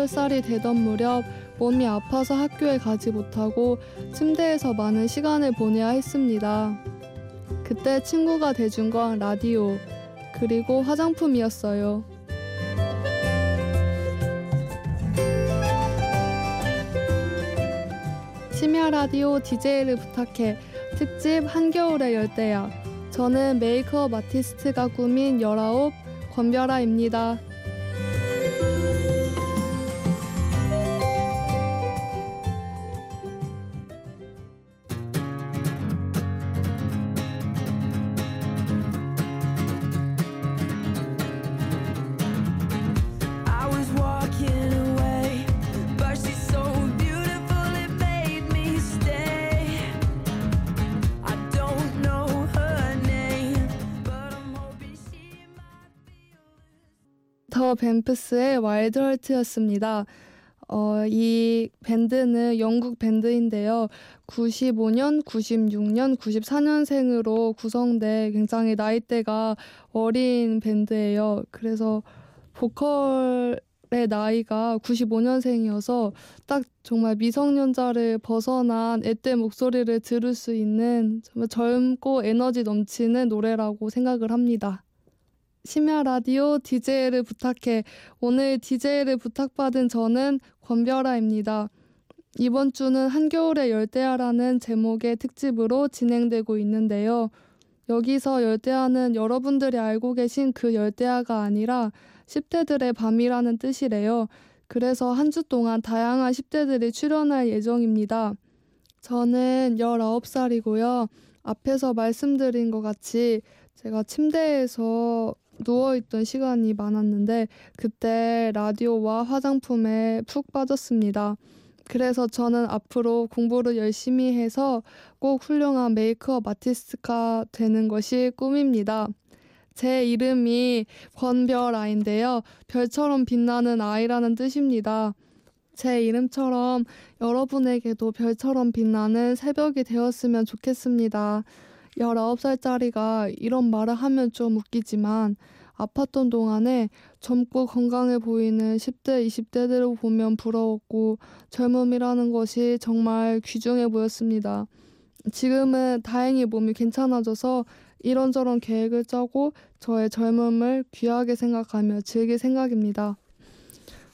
18살이 되던 무렵 몸이 아파서 학교에 가지 못하고 침대에서 많은 시간을 보내야 했습니다. 그때 친구가 대준 건 라디오, 그리고 화장품이었어요. 심야 라디오 DJ를 부탁해 특집 한겨울의 열대야. 저는 메이크업 아티스트가 꾸민 19 권별아입니다. 더 뱀프스의 Wild Heart였습니다. 어, 이 밴드는 영국 밴드인데요. 95년, 96년, 94년생으로 구성돼 굉장히 나이대가 어린 밴드예요. 그래서 보컬의 나이가 95년생이어서 딱 정말 미성년자를 벗어난 앳된 목소리를 들을 수 있는 정말 젊고 에너지 넘치는 노래라고 생각을 합니다. 심야 라디오 DJ를 부탁해. 오늘 DJ를 부탁받은 저는 권별아입니다. 이번 주는 한겨울의 열대야라는 제목의 특집으로 진행되고 있는데요. 여기서 열대야는 여러분들이 알고 계신 그 열대야가 아니라 10대들의 밤이라는 뜻이래요. 그래서 한 주 동안 다양한 10대들이 출연할 예정입니다. 저는 19살이고요. 앞에서 말씀드린 것 같이 제가 침대에서 누워있던 시간이 많았는데 그때 라디오와 화장품에 푹 빠졌습니다. 그래서 저는 앞으로 공부를 열심히 해서 꼭 훌륭한 메이크업 아티스트가 되는 것이 꿈입니다. 제 이름이 권별아인데요. 별처럼 빛나는 아이라는 뜻입니다. 제 이름처럼 여러분에게도 별처럼 빛나는 새벽이 되었으면 좋겠습니다. 19살짜리가 이런 말을 하면 좀 웃기지만 아팠던 동안에 젊고 건강해 보이는 10대, 20대들을 보면 부러웠고 젊음이라는 것이 정말 귀중해 보였습니다. 지금은 다행히 몸이 괜찮아져서 이런저런 계획을 짜고 저의 젊음을 귀하게 생각하며 즐길 생각입니다.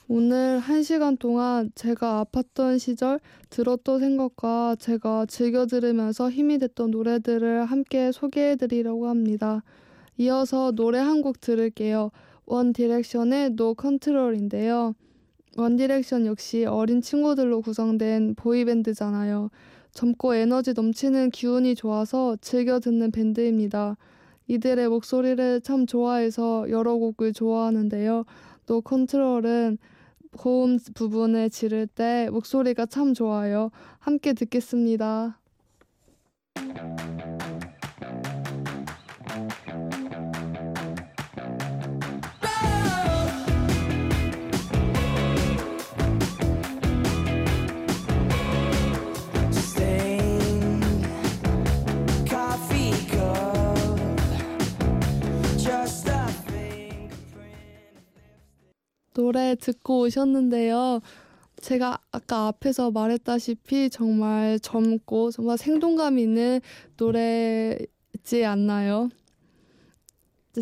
오늘 한 시간 동안 제가 아팠던 시절 들었던 생각과 제가 즐겨 들으면서 힘이 됐던 노래들을 함께 소개해 드리려고 합니다. 이어서 노래 한 곡 들을게요. 원 디렉션의 No Control인데요. 원 디렉션 역시 어린 친구들로 구성된 보이밴드잖아요. 젊고 에너지 넘치는 기운이 좋아서 즐겨 듣는 밴드입니다. 이들의 목소리를 참 좋아해서 여러 곡을 좋아하는데요. 노 컨트롤은 고음 부분을 지를 때 목소리가 참 좋아요. 함께 듣겠습니다. 노래 듣고 오셨는데요. 제가 아까 앞에서 말했다시피 정말 젊고 정말 생동감 있는 노래지 않나요?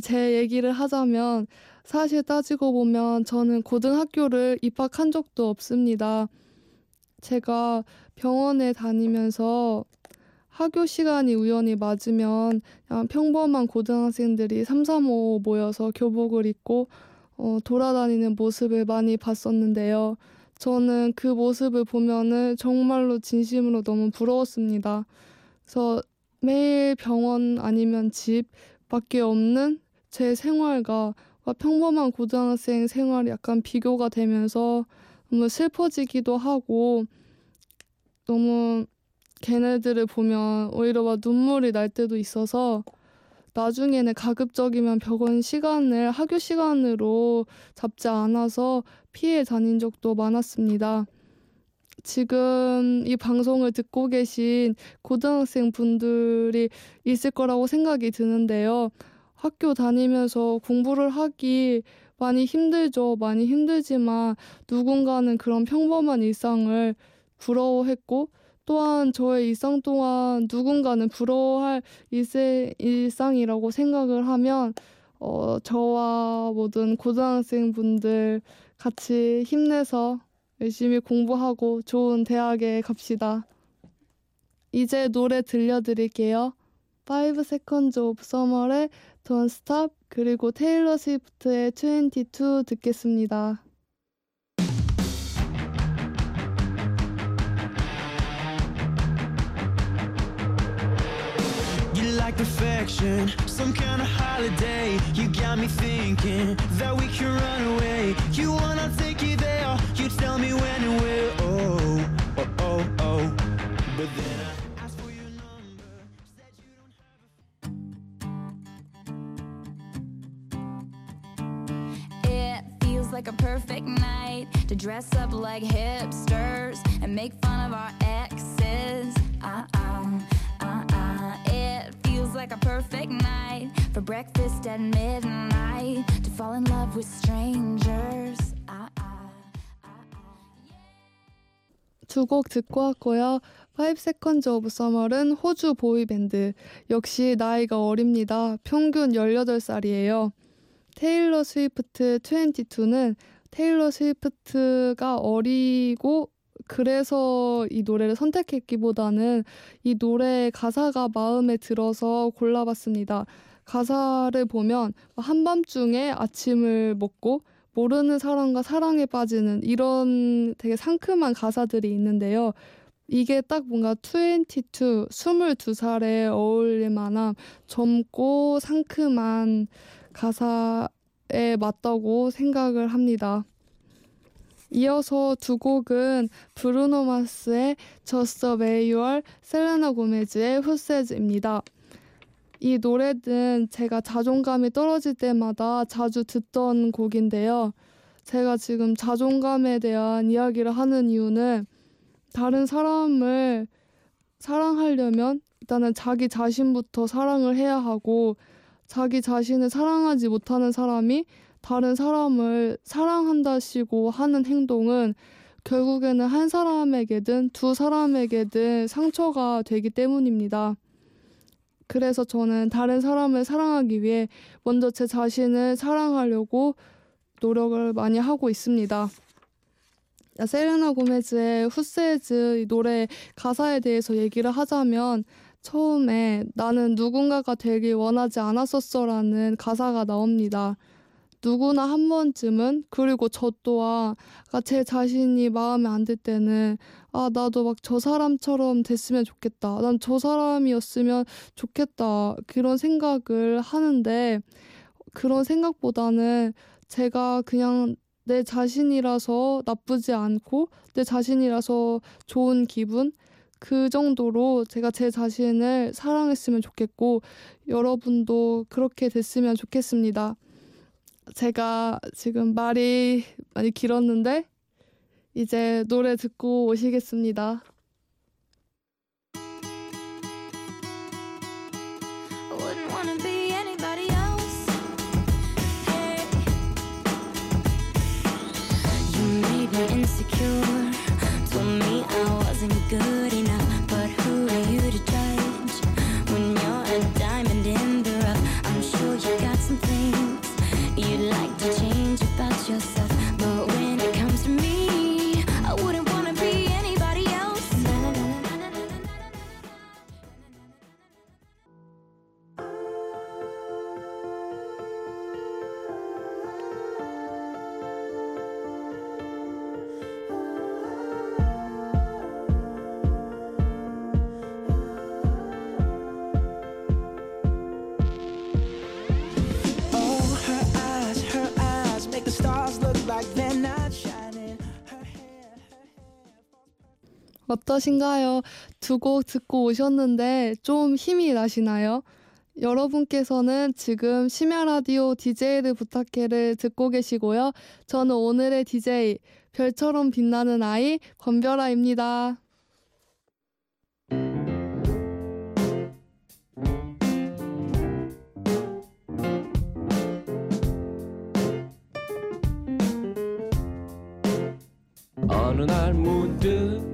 제 얘기를 하자면 사실 따지고 보면 저는 고등학교를 입학한 적도 없습니다. 제가 병원에 다니면서 학교 시간이 우연히 맞으면 그냥 평범한 고등학생들이 3, 3, 5 모여서 교복을 입고 어, 돌아다니는 모습을 많이 봤었는데요. 저는 그 모습을 보면은 정말로 진심으로 너무 부러웠습니다. 그래서 매일 병원 아니면 집 밖에 없는 제 생활과 평범한 고등학생 생활이 약간 비교가 되면서 너무 슬퍼지기도 하고 너무 걔네들을 보면 오히려 막 눈물이 날 때도 있어서 나중에는 가급적이면 병원 시간을 학교 시간으로 잡지 않아서 피해 다닌 적도 많았습니다. 지금 이 방송을 듣고 계신 고등학생 분들이 있을 거라고 생각이 드는데요. 학교 다니면서 공부를 하기 많이 힘들죠. 많이 힘들지만 누군가는 그런 평범한 일상을 부러워했고 또한 저의 일상 동안 누군가는 부러워할 일상이라고 생각을 하면 어, 저와 모든 고등학생 분들 같이 힘내서 열심히 공부하고 좋은 대학에 갑시다. 이제 노래 들려드릴게요. 5 Seconds of Summer의 Don't Stop 그리고 테일러 스위프트의 22 듣겠습니다. Like perfection, some kind of holiday. You got me thinking that we can run away. You wanna take you there, you tell me when and where. Oh, oh, oh, oh. But then I It feels like a perfect night to dress up like hipsters like a perfect night for breakfast at midnight to fall in love with strangers. Uh uh. 두곡 듣고 왔고요. 5 Seconds of Summer은 호주 보이밴드. 역시 나이가 어립니다. 평균 18살이에요. 테일러 스위프트 22는 테일러 스위프트가 어리고 그래서 이 노래를 선택했기보다는 이 노래의 가사가 마음에 들어서 골라봤습니다. 가사를 보면 한밤중에 아침을 먹고 모르는 사람과 사랑에 빠지는 이런 되게 상큼한 가사들이 있는데요. 이게 딱 뭔가 22, 22살에 어울릴 만한 젊고 상큼한 가사에 맞다고 생각을 합니다. 이어서 두 곡은 브루노 마스의 You Are, 셀레나 고메즈의 Says입니다. 이 노래는 제가 자존감이 떨어질 때마다 자주 듣던 곡인데요. 제가 지금 자존감에 대한 이야기를 하는 이유는 다른 사람을 사랑하려면 일단은 자기 자신부터 사랑을 해야 하고 자기 자신을 사랑하지 못하는 사람이 다른 사람을 사랑한다시고 하는 행동은 결국에는 한 사람에게든 두 사람에게든 상처가 되기 때문입니다. 그래서 저는 다른 사람을 사랑하기 위해 먼저 제 자신을 사랑하려고 노력을 많이 하고 있습니다. 셀레나 고메즈의 후세즈 이 노래 가사에 대해서 얘기를 하자면 처음에 나는 누군가가 되길 원하지 않았었어라는 가사가 나옵니다. 누구나 한 번쯤은 그리고 저 또한 제 자신이 마음에 안 들 때는 아 나도 막 저 사람처럼 됐으면 좋겠다. 난 저 사람이었으면 좋겠다. 그런 생각을 하는데 그런 생각보다는 제가 그냥 내 자신이라서 나쁘지 않고 내 자신이라서 좋은 기분 그 정도로 제가 제 자신을 사랑했으면 좋겠고 여러분도 그렇게 됐으면 좋겠습니다. 제가 지금 말이 많이 길었는데 이제 노래 듣고 오시겠습니다. 어떠신가요? 두 곡 듣고 오셨는데 좀 힘이 나시나요? 여러분께서는 지금 심야라디오 DJ를 부탁해를 듣고 계시고요. 저는 오늘의 DJ, 별처럼 빛나는 아이, 권별아입니다. 어느 날 문득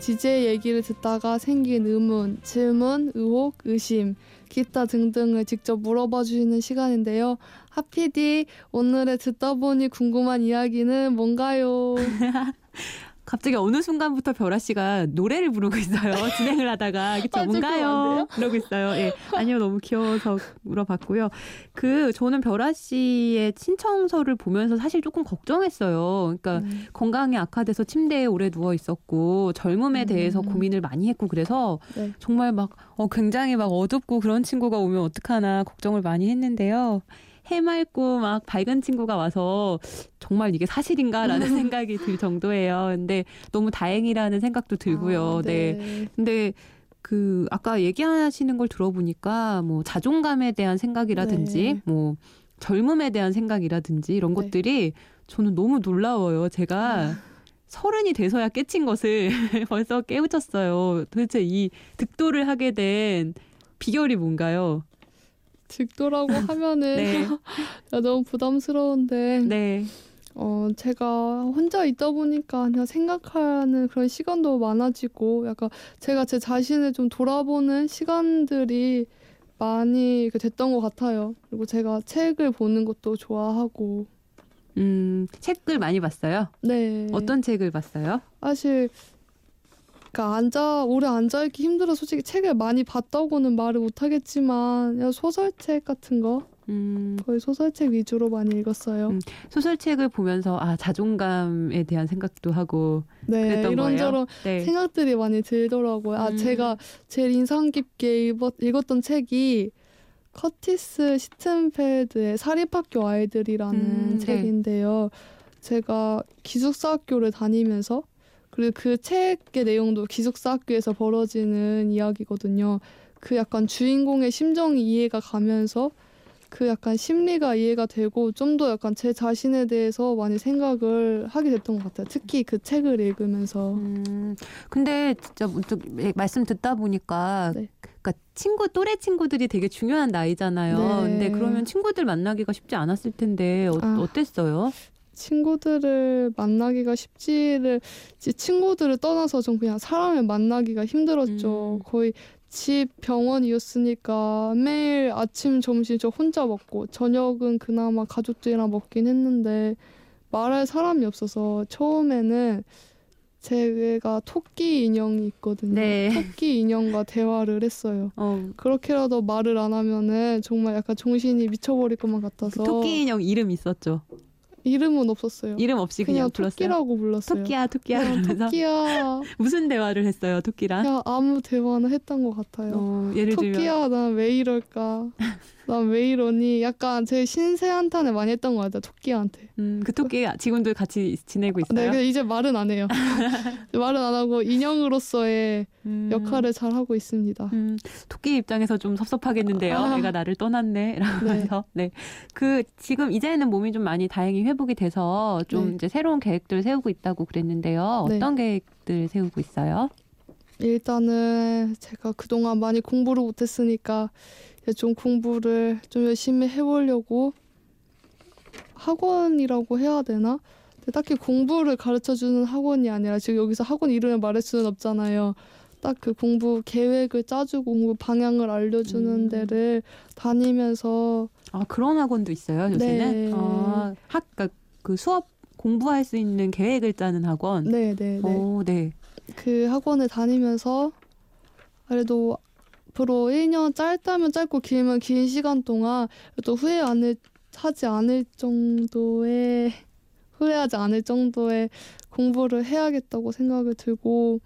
지제의 얘기를 듣다가 생긴 의문, 질문, 의혹, 의심, 기타 등등을 직접 물어봐 주시는 시간인데요. 하피디, 오늘의 듣다 보니 궁금한 이야기는 뭔가요? 갑자기 어느 순간부터 별아 씨가 노래를 부르고 있어요. 진행을 하다가? 돼요? 그러고 있어요. 예. 아니요 너무 귀여워서 물어봤고요. 그 저는 별아 씨의 신청서를 보면서 사실 조금 걱정했어요. 그러니까 음. 건강이 악화돼서 침대에 오래 누워 있었고 젊음에 대해서 음. 고민을 많이 했고 그래서 네. 정말 막 어, 굉장히 막 어둡고 그런 친구가 오면 어떡하나 걱정을 많이 했는데요. 해맑고 막 밝은 친구가 와서 정말 이게 사실인가라는 생각이 들 정도예요. 근데 너무 다행이라는 생각도 들고요. 아, 네. 근데 그 아까 얘기하시는 걸 들어보니까 뭐 자존감에 대한 생각이라든지 네. 뭐 젊음에 대한 생각이라든지 이런 네. 것들이 저는 너무 놀라워요. 제가 서른이 돼서야 깨친 것을 벌써 깨우쳤어요. 도대체 이 득도를 하게 된 비결이 뭔가요? 득도라고 하면은 네. 야, 너무 부담스러운데 네. 어 제가 혼자 있다 보니까 그냥 생각하는 그런 시간도 많아지고 약간 제가 제 자신을 좀 돌아보는 시간들이 많이 됐던 것 같아요. 그리고 제가 책을 보는 것도 좋아하고 음, 책을 많이 봤어요? 네 어떤 책을 봤어요? 사실 그러니까 앉아 오래 앉아 있기 힘들어 솔직히 책을 많이 봤다고는 말을 못 하겠지만 소설책 같은 거 음, 거의 소설책 위주로 많이 읽었어요. 음, 소설책을 보면서 아, 자존감에 대한 생각도 하고 네 그랬던 이런저런. 네. 생각들이 많이 들더라고요. 아 음. 제가 제일 인상 깊게 읽었, 읽었던 책이 커티스 시튼펠드의 사립학교 아이들이라는 음, 네. 책인데요. 제가 기숙사 학교를 다니면서 그리고 그 책의 내용도 기숙사 학교에서 벌어지는 이야기거든요. 그 약간 주인공의 심정이 이해가 가면서 그 약간 심리가 이해가 되고 좀 더 약간 제 자신에 대해서 많이 생각을 하게 됐던 것 같아요. 특히 그 책을 읽으면서. 음, 근데 진짜 문득 말씀 듣다 보니까 네. 그러니까 친구 또래 친구들이 되게 중요한 나이잖아요. 네. 근데 그러면 친구들 만나기가 쉽지 않았을 텐데 어, 아. 어땠어요? 친구들을 만나기가 쉽지를 지- 친구들을 떠나서 좀 그냥 사람을 만나기가 힘들었죠. 음. 거의 집 병원이었으니까 매일 아침 점심 저 혼자 먹고 저녁은 그나마 가족들이랑 먹긴 했는데 말할 사람이 없어서 처음에는 제가 토끼 인형이 있거든요. 네. 토끼 인형과 대화를 했어요. 어, 그렇게라도 말을 안 하면은 정말 약간 정신이 미쳐버릴 것만 같아서 그 토끼 인형 이름 있었죠. 이름은 없었어요. 이름 없이 그냥, 그냥 불렀어요. 토끼라고 불렀어요. 토끼야, 토끼야. 토끼야. 무슨 대화를 했어요, 토끼랑? 그냥 아무 대화는 했던 것 같아요. 어, 예를 들면 토끼야, 난 왜 이럴까? 난 왜 이러니? 약간 제 신세 한탄을 많이 했던 것 같아요. 토끼한테. 음, 그 토끼 지금도 같이 지내고 있어요. 네, 근데 이제 말은 안 해요. 말은 안 하고 인형으로서의 음, 역할을 잘 하고 있습니다. 음, 토끼 입장에서 좀 섭섭하겠는데요. 아. 얘가 나를 떠났네라고 네. 네. 그 지금 이제는 몸이 좀 많이 다행히 회복이 돼서 좀 네. 이제 새로운 계획들을 세우고 있다고 그랬는데요. 네. 어떤 계획들 세우고 있어요? 일단은 제가 그동안 많이 공부를 못했으니까 좀 공부를 좀 열심히 해보려고 학원이라고 해야 되나? 딱히 공부를 가르쳐주는 학원이 아니라 지금 여기서 학원 이름을 말할 수는 없잖아요. 딱 그 공부 계획을 짜주고 공부 방향을 알려주는 음. 데를 다니면서 아 그런 학원도 있어요 요새는. 네. 아, 학, 그러니까 그 수업 공부할 수 있는 계획을 짜는 학원. 네, 네, 네. 오, 네. 그 학원을 다니면서 그래도 앞으로 1년 짧다면 짧고 길면 긴 시간 동안 또 후회 안 하지 않을 정도의 후회하지 않을 정도의 공부를 해야겠다고 생각을 들고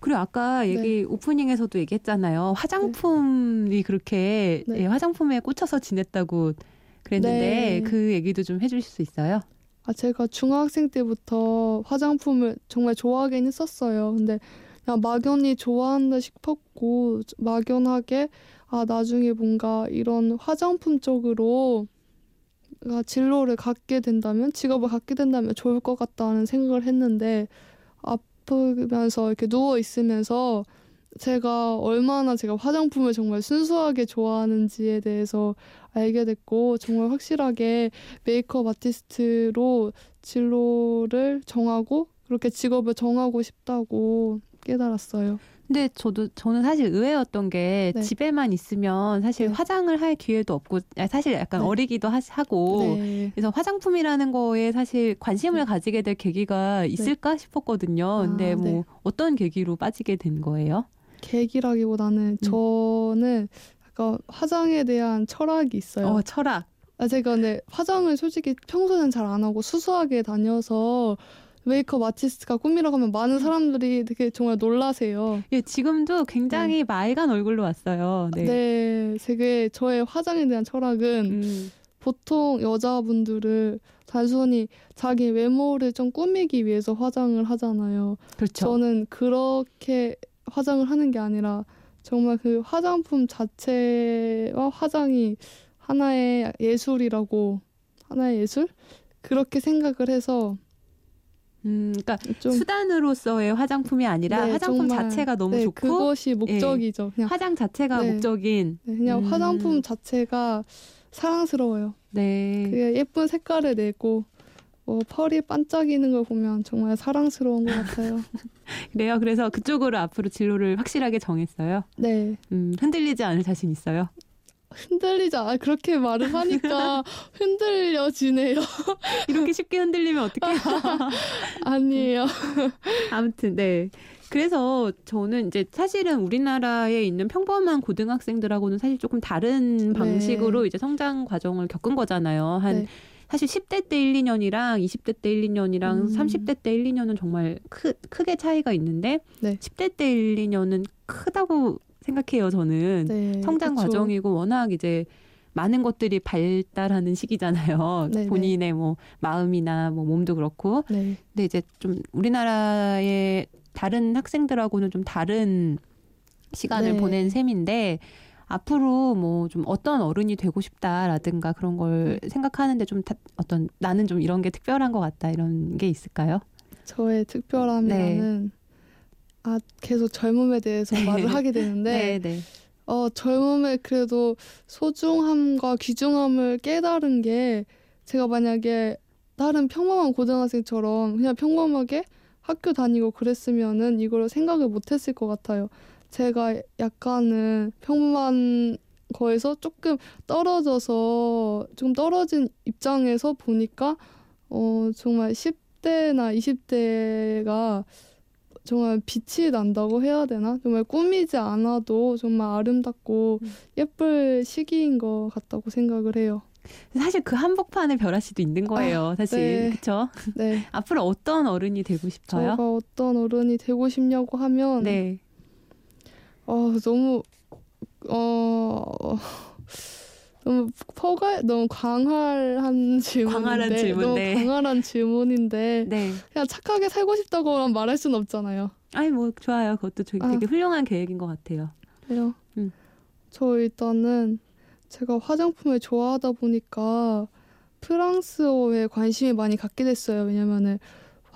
그리고 아까 네. 얘기 오프닝에서도 얘기했잖아요. 화장품이 그렇게 네. 예, 화장품에 꽂혀서 지냈다고 그랬는데 네. 그 얘기도 좀 해주실 수 있어요? 아 제가 중학생 때부터 화장품을 정말 좋아하긴 했었어요. 근데 그냥 막연히 좋아한다 싶었고 막연하게 아 나중에 뭔가 이런 화장품 쪽으로 가 진로를 갖게 된다면 직업을 갖게 된다면 좋을 것 같다는 생각을 했는데 아프면서 이렇게 누워 있으면서 제가 얼마나 제가 화장품을 정말 순수하게 좋아하는지에 대해서 알게 됐고 정말 확실하게 메이크업 아티스트로 진로를 정하고 그렇게 직업을 정하고 싶다고 깨달았어요. 근데 저도 저는 사실 의외였던 게 네. 집에만 있으면 사실 네. 화장을 할 기회도 없고 사실 약간 네. 어리기도 하, 하고 네. 그래서 화장품이라는 거에 사실 관심을 가지게 될 계기가 있을까 싶었거든요. 근데 아, 뭐 네. 어떤 계기로 빠지게 된 거예요? 계기라기보다는 저는 약간 화장에 대한 철학이 있어요. 어, 철학. 아, 제가 근데 화장을 솔직히 평소에는 잘 안 하고 수수하게 다녀서 메이크업 아티스트가 꿈이라고 하면 많은 사람들이 되게 정말 놀라세요. 예, 지금도 굉장히 맑은 얼굴로 왔어요. 네. 네. 되게 저의 화장에 대한 철학은 음, 보통 여자분들을 단순히 자기 외모를 좀 꾸미기 위해서 화장을 하잖아요. 그렇죠. 저는 그렇게 화장을 하는 게 아니라 정말 그 화장품 자체와 화장이 하나의 예술이라고 하나의 예술 그렇게 생각을 해서 음, 그러니까 좀 수단으로서의 화장품이 아니라 네, 화장품 정말, 자체가 너무 네, 좋고 그것이 목적이죠. 그냥 화장 자체가 네. 목적인. 네, 그냥 음. 화장품 자체가 사랑스러워요. 네. 예쁜 색깔을 내고 뭐 펄이 반짝이는 걸 보면 정말 사랑스러운 것 같아요. 그래요. 그래서 그쪽으로 앞으로 진로를 확실하게 정했어요. 네. 음, 흔들리지 않을 자신 있어요. 흔들리지 않아. 그렇게 말을 하니까 흔들려지네요. 이렇게 쉽게 흔들리면 어떡해요. 아니에요. 아무튼 네. 그래서 저는 이제 사실은 우리나라에 있는 평범한 고등학생들하고는 사실 조금 다른 네. 방식으로 이제 성장 과정을 겪은 거잖아요. 한 네. 사실 10대 때 1, 2년이랑 20대 때 1, 2년이랑 음. 30대 때 1, 2년은 정말 크, 크게 차이가 있는데 네. 10대 때 1, 2년은 크다고 생각해요, 저는. 네. 성장 그쵸. 과정이고 워낙 이제 많은 것들이 발달하는 시기잖아요. 네네. 본인의 뭐 마음이나 뭐 몸도 그렇고. 네. 근데 이제 좀 우리나라의 다른 학생들하고는 좀 다른 시간을 네. 보낸 셈인데 앞으로 뭐 좀 어떤 어른이 되고 싶다라든가 그런 걸 네. 생각하는데 좀 다- 어떤 나는 좀 이런 게 특별한 것 같다 이런 게 있을까요? 저의 특별함이라는 아 계속 젊음에 대해서 말을 하게 되는데 네. 어 젊음의 그래도 소중함과 귀중함을 깨달은 게 제가 만약에 다른 평범한 고등학생처럼 그냥 평범하게 학교 다니고 그랬으면은 이걸 생각을 못했을 것 같아요. 제가 약간은 평범한 거에서 조금 떨어져서 좀 떨어진 입장에서 보니까 어 정말 10대나 20대가 정말 빛이 난다고 해야 되나? 정말 꾸미지 않아도 정말 아름답고 음. 예쁠 시기인 것 같다고 생각을 해요. 사실 그 한복판에 별아 씨도 있는 거예요. 사실 네. 그렇죠. 네. 앞으로 어떤 어른이 되고 싶어요? 제가 어떤 어른이 되고 싶냐고 하면 네. 어, 너무 어 너무 포괄 너무 광활한 질문인데 광활한 질문, 너무 네. 광활한 질문인데 네. 그냥 착하게 살고 싶다고만 말할 수는 없잖아요. 아니 뭐 좋아요. 그것도 되게, 아. 되게 훌륭한 계획인 것 같아요. 그래요. 음. 저 일단은 제가 화장품을 좋아하다 보니까 프랑스어에 관심이 많이 갖게 됐어요. 왜냐면은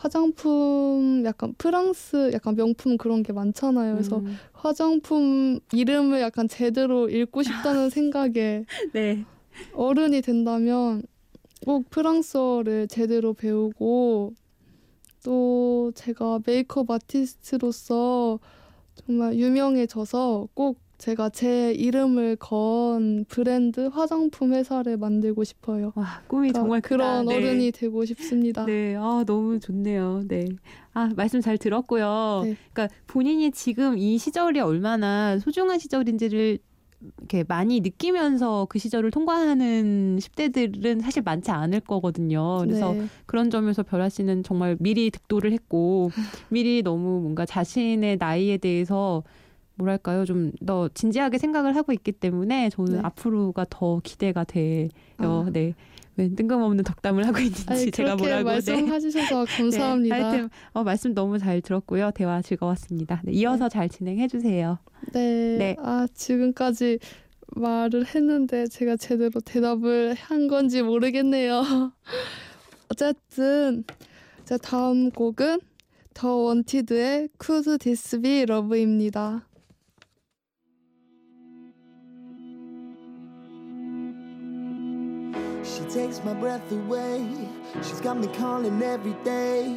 화장품 약간 프랑스 약간 명품 그런 게 많잖아요. 그래서 음. 화장품 이름을 약간 제대로 읽고 싶다는 생각에 네. 어른이 된다면 꼭 프랑스어를 제대로 배우고 또 제가 메이크업 아티스트로서 정말 유명해져서 꼭 제가 제 이름을 건 브랜드 화장품 회사를 만들고 싶어요. 와 꿈이 그러니까 정말 그런 크다. 네. 어른이 되고 싶습니다. 네, 아 너무 좋네요. 네, 아 말씀 잘 들었고요. 네. 그러니까 본인이 지금 이 시절이 얼마나 소중한 시절인지를 이렇게 많이 느끼면서 그 시절을 통과하는 10대들은 사실 많지 않을 거거든요. 그래서 네. 그런 점에서 별아 씨는 정말 미리 득도를 했고 미리 너무 뭔가 자신의 나이에 대해서 뭐랄까요 좀 더 진지하게 생각을 하고 있기 때문에 저는 네. 앞으로가 더 기대가 돼요. 아. 네. 왜 뜬금없는 덕담을 하고 있는지 아니, 제가 뭐라고 네. 말씀해주셔서 감사합니다. 네, 하여튼 어, 말씀 너무 잘 들었고요. 대화 즐거웠습니다. 네, 이어서 잘 진행해 주세요. 네. 네. 아, 지금까지 말을 했는데 제가 제대로 대답을 한 건지 모르겠네요. 어쨌든 제 다음 곡은 더 원티드의 Could This Be Love입니다. takes my breath away. She's got me calling every day.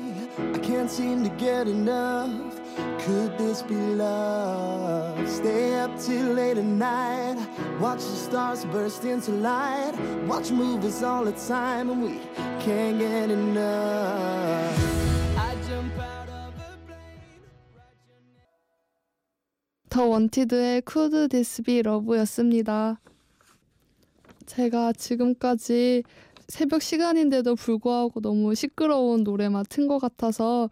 I can't seem to get enough. Could this be love? Stay up till late at night. Watch the stars burst into light. Watch movies all the time, and we can't get enough. I jump out of a plane. 더 원티드의 Could This Be Love였습니다. 제가 지금까지 새벽 시간인데도 불구하고 너무 시끄러운 노래만 튼 것 같아서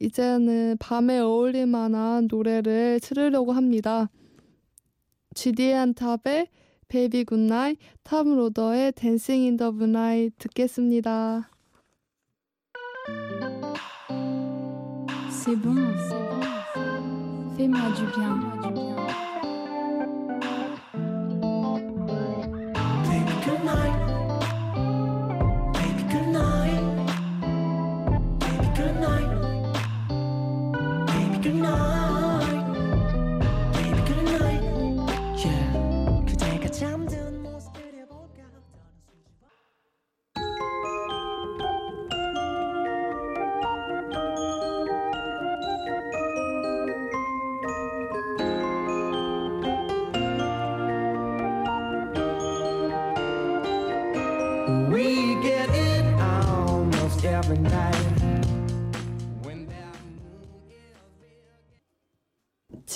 이제는 밤에 어울릴 만한 노래를 틀으려고 합니다. GDN 탑의 베이비 굿나잇, 탑 로더의 댄싱 인더 문나잇 듣겠습니다. C'est bon, c'est bon. Fais-moi du bien. Night.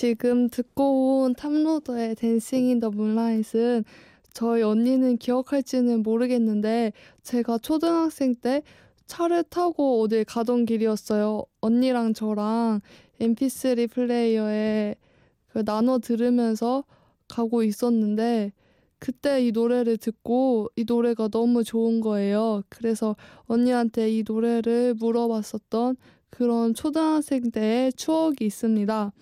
지금 듣고 온 탑로더의 Dancing in the Moonlight은 저희 언니는 기억할지는 모르겠는데 제가 초등학생 때 차를 타고 어딜 가던 길이었어요. 언니랑 저랑 mp3 플레이어에 그 나눠 들으면서 가고 있었는데 그때 이 노래를 듣고 이 노래가 너무 좋은 거예요. 그래서 언니한테 이 노래를 물어봤었던 그런 초등학생 때의 추억이 있습니다.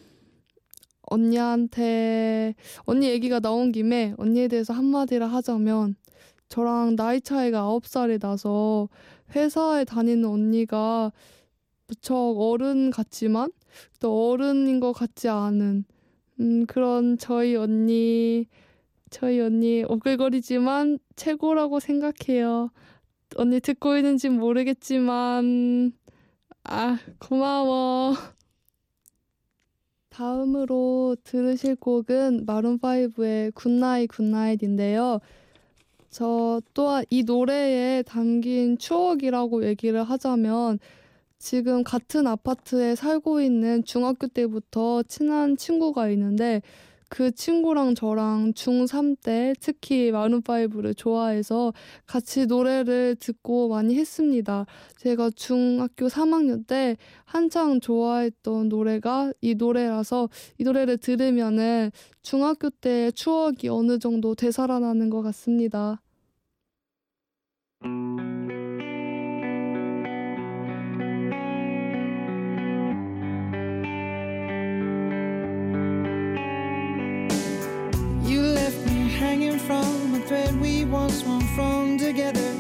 언니한테 언니 얘기가 나온 김에 언니에 대해서 한마디를 하자면 저랑 나이 차이가 아홉 살이 나서 회사에 다니는 언니가 무척 어른 같지만 또 어른인 것 같지 않은 음, 그런 저희 언니 저희 언니 오글거리지만 최고라고 생각해요. 언니 듣고 있는지 모르겠지만 아 고마워. 다음으로 들으실 곡은 마룬5의 Goodnight Goodnight인데요. 저 또한 이 노래에 담긴 추억이라고 얘기를 하자면 지금 같은 아파트에 살고 있는 중학교 때부터 친한 친구가 있는데 그 친구랑 저랑 중3 때 특히 마룬5를 좋아해서 같이 노래를 듣고 많이 했습니다. 제가 중학교 3학년 때 한창 좋아했던 노래가 이 노래라서 이 노래를 들으면은 중학교 때의 추억이 어느 정도 되살아나는 것 같습니다. Hanging from a thread we once swung from together.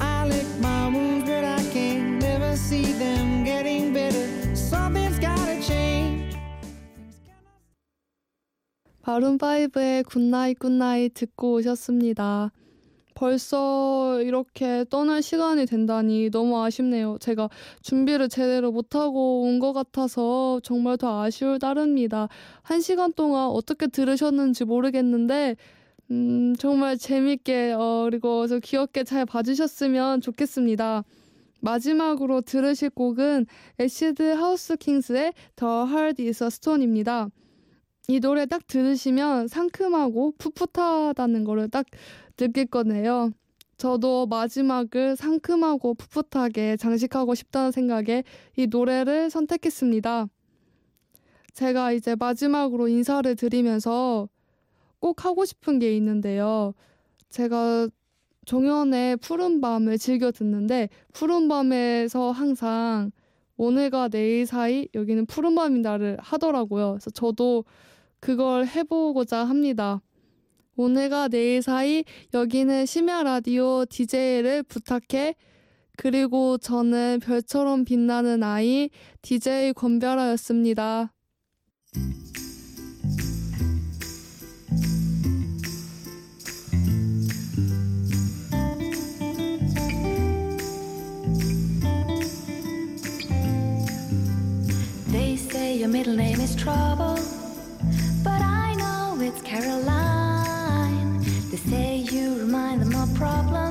I lick my wounds, but I can never see them getting better. Something's gotta change. 마룬5의 굿나잇 굿나잇 듣고 오셨습니다. 벌써 이렇게 떠날 시간이 된다니 너무 아쉽네요. 제가 준비를 제대로 못하고 온 것 같아서 정말 더 아쉬울 따릅니다. 한 시간 동안 어떻게 들으셨는지 모르겠는데, 음, 정말 재밌게, 어, 그리고 저 귀엽게 잘 봐주셨으면 좋겠습니다. 마지막으로 들으실 곡은 애시드 하우스 킹스의 Heart is a Stone입니다. 이 노래 딱 들으시면 상큼하고 풋풋하다는 거를 딱 느낄 거네요. 저도 마지막을 상큼하고 풋풋하게 장식하고 싶다는 생각에 이 노래를 선택했습니다. 제가 이제 마지막으로 인사를 드리면서 꼭 하고 싶은 게 있는데요. 제가 종현의 푸른 밤을 즐겨 듣는데 푸른 밤에서 항상 오늘과 내일 사이 여기는 푸른 밤이다를 하더라고요. 그래서 저도 그걸 해보고자 합니다. 오늘과 내일 사이 여기는 심야 라디오 DJ를 부탁해. 그리고 저는 별처럼 빛나는 아이 DJ 권별아였습니다. your middle name is Trouble, but I know it's Caroline. They say you remind them of problems.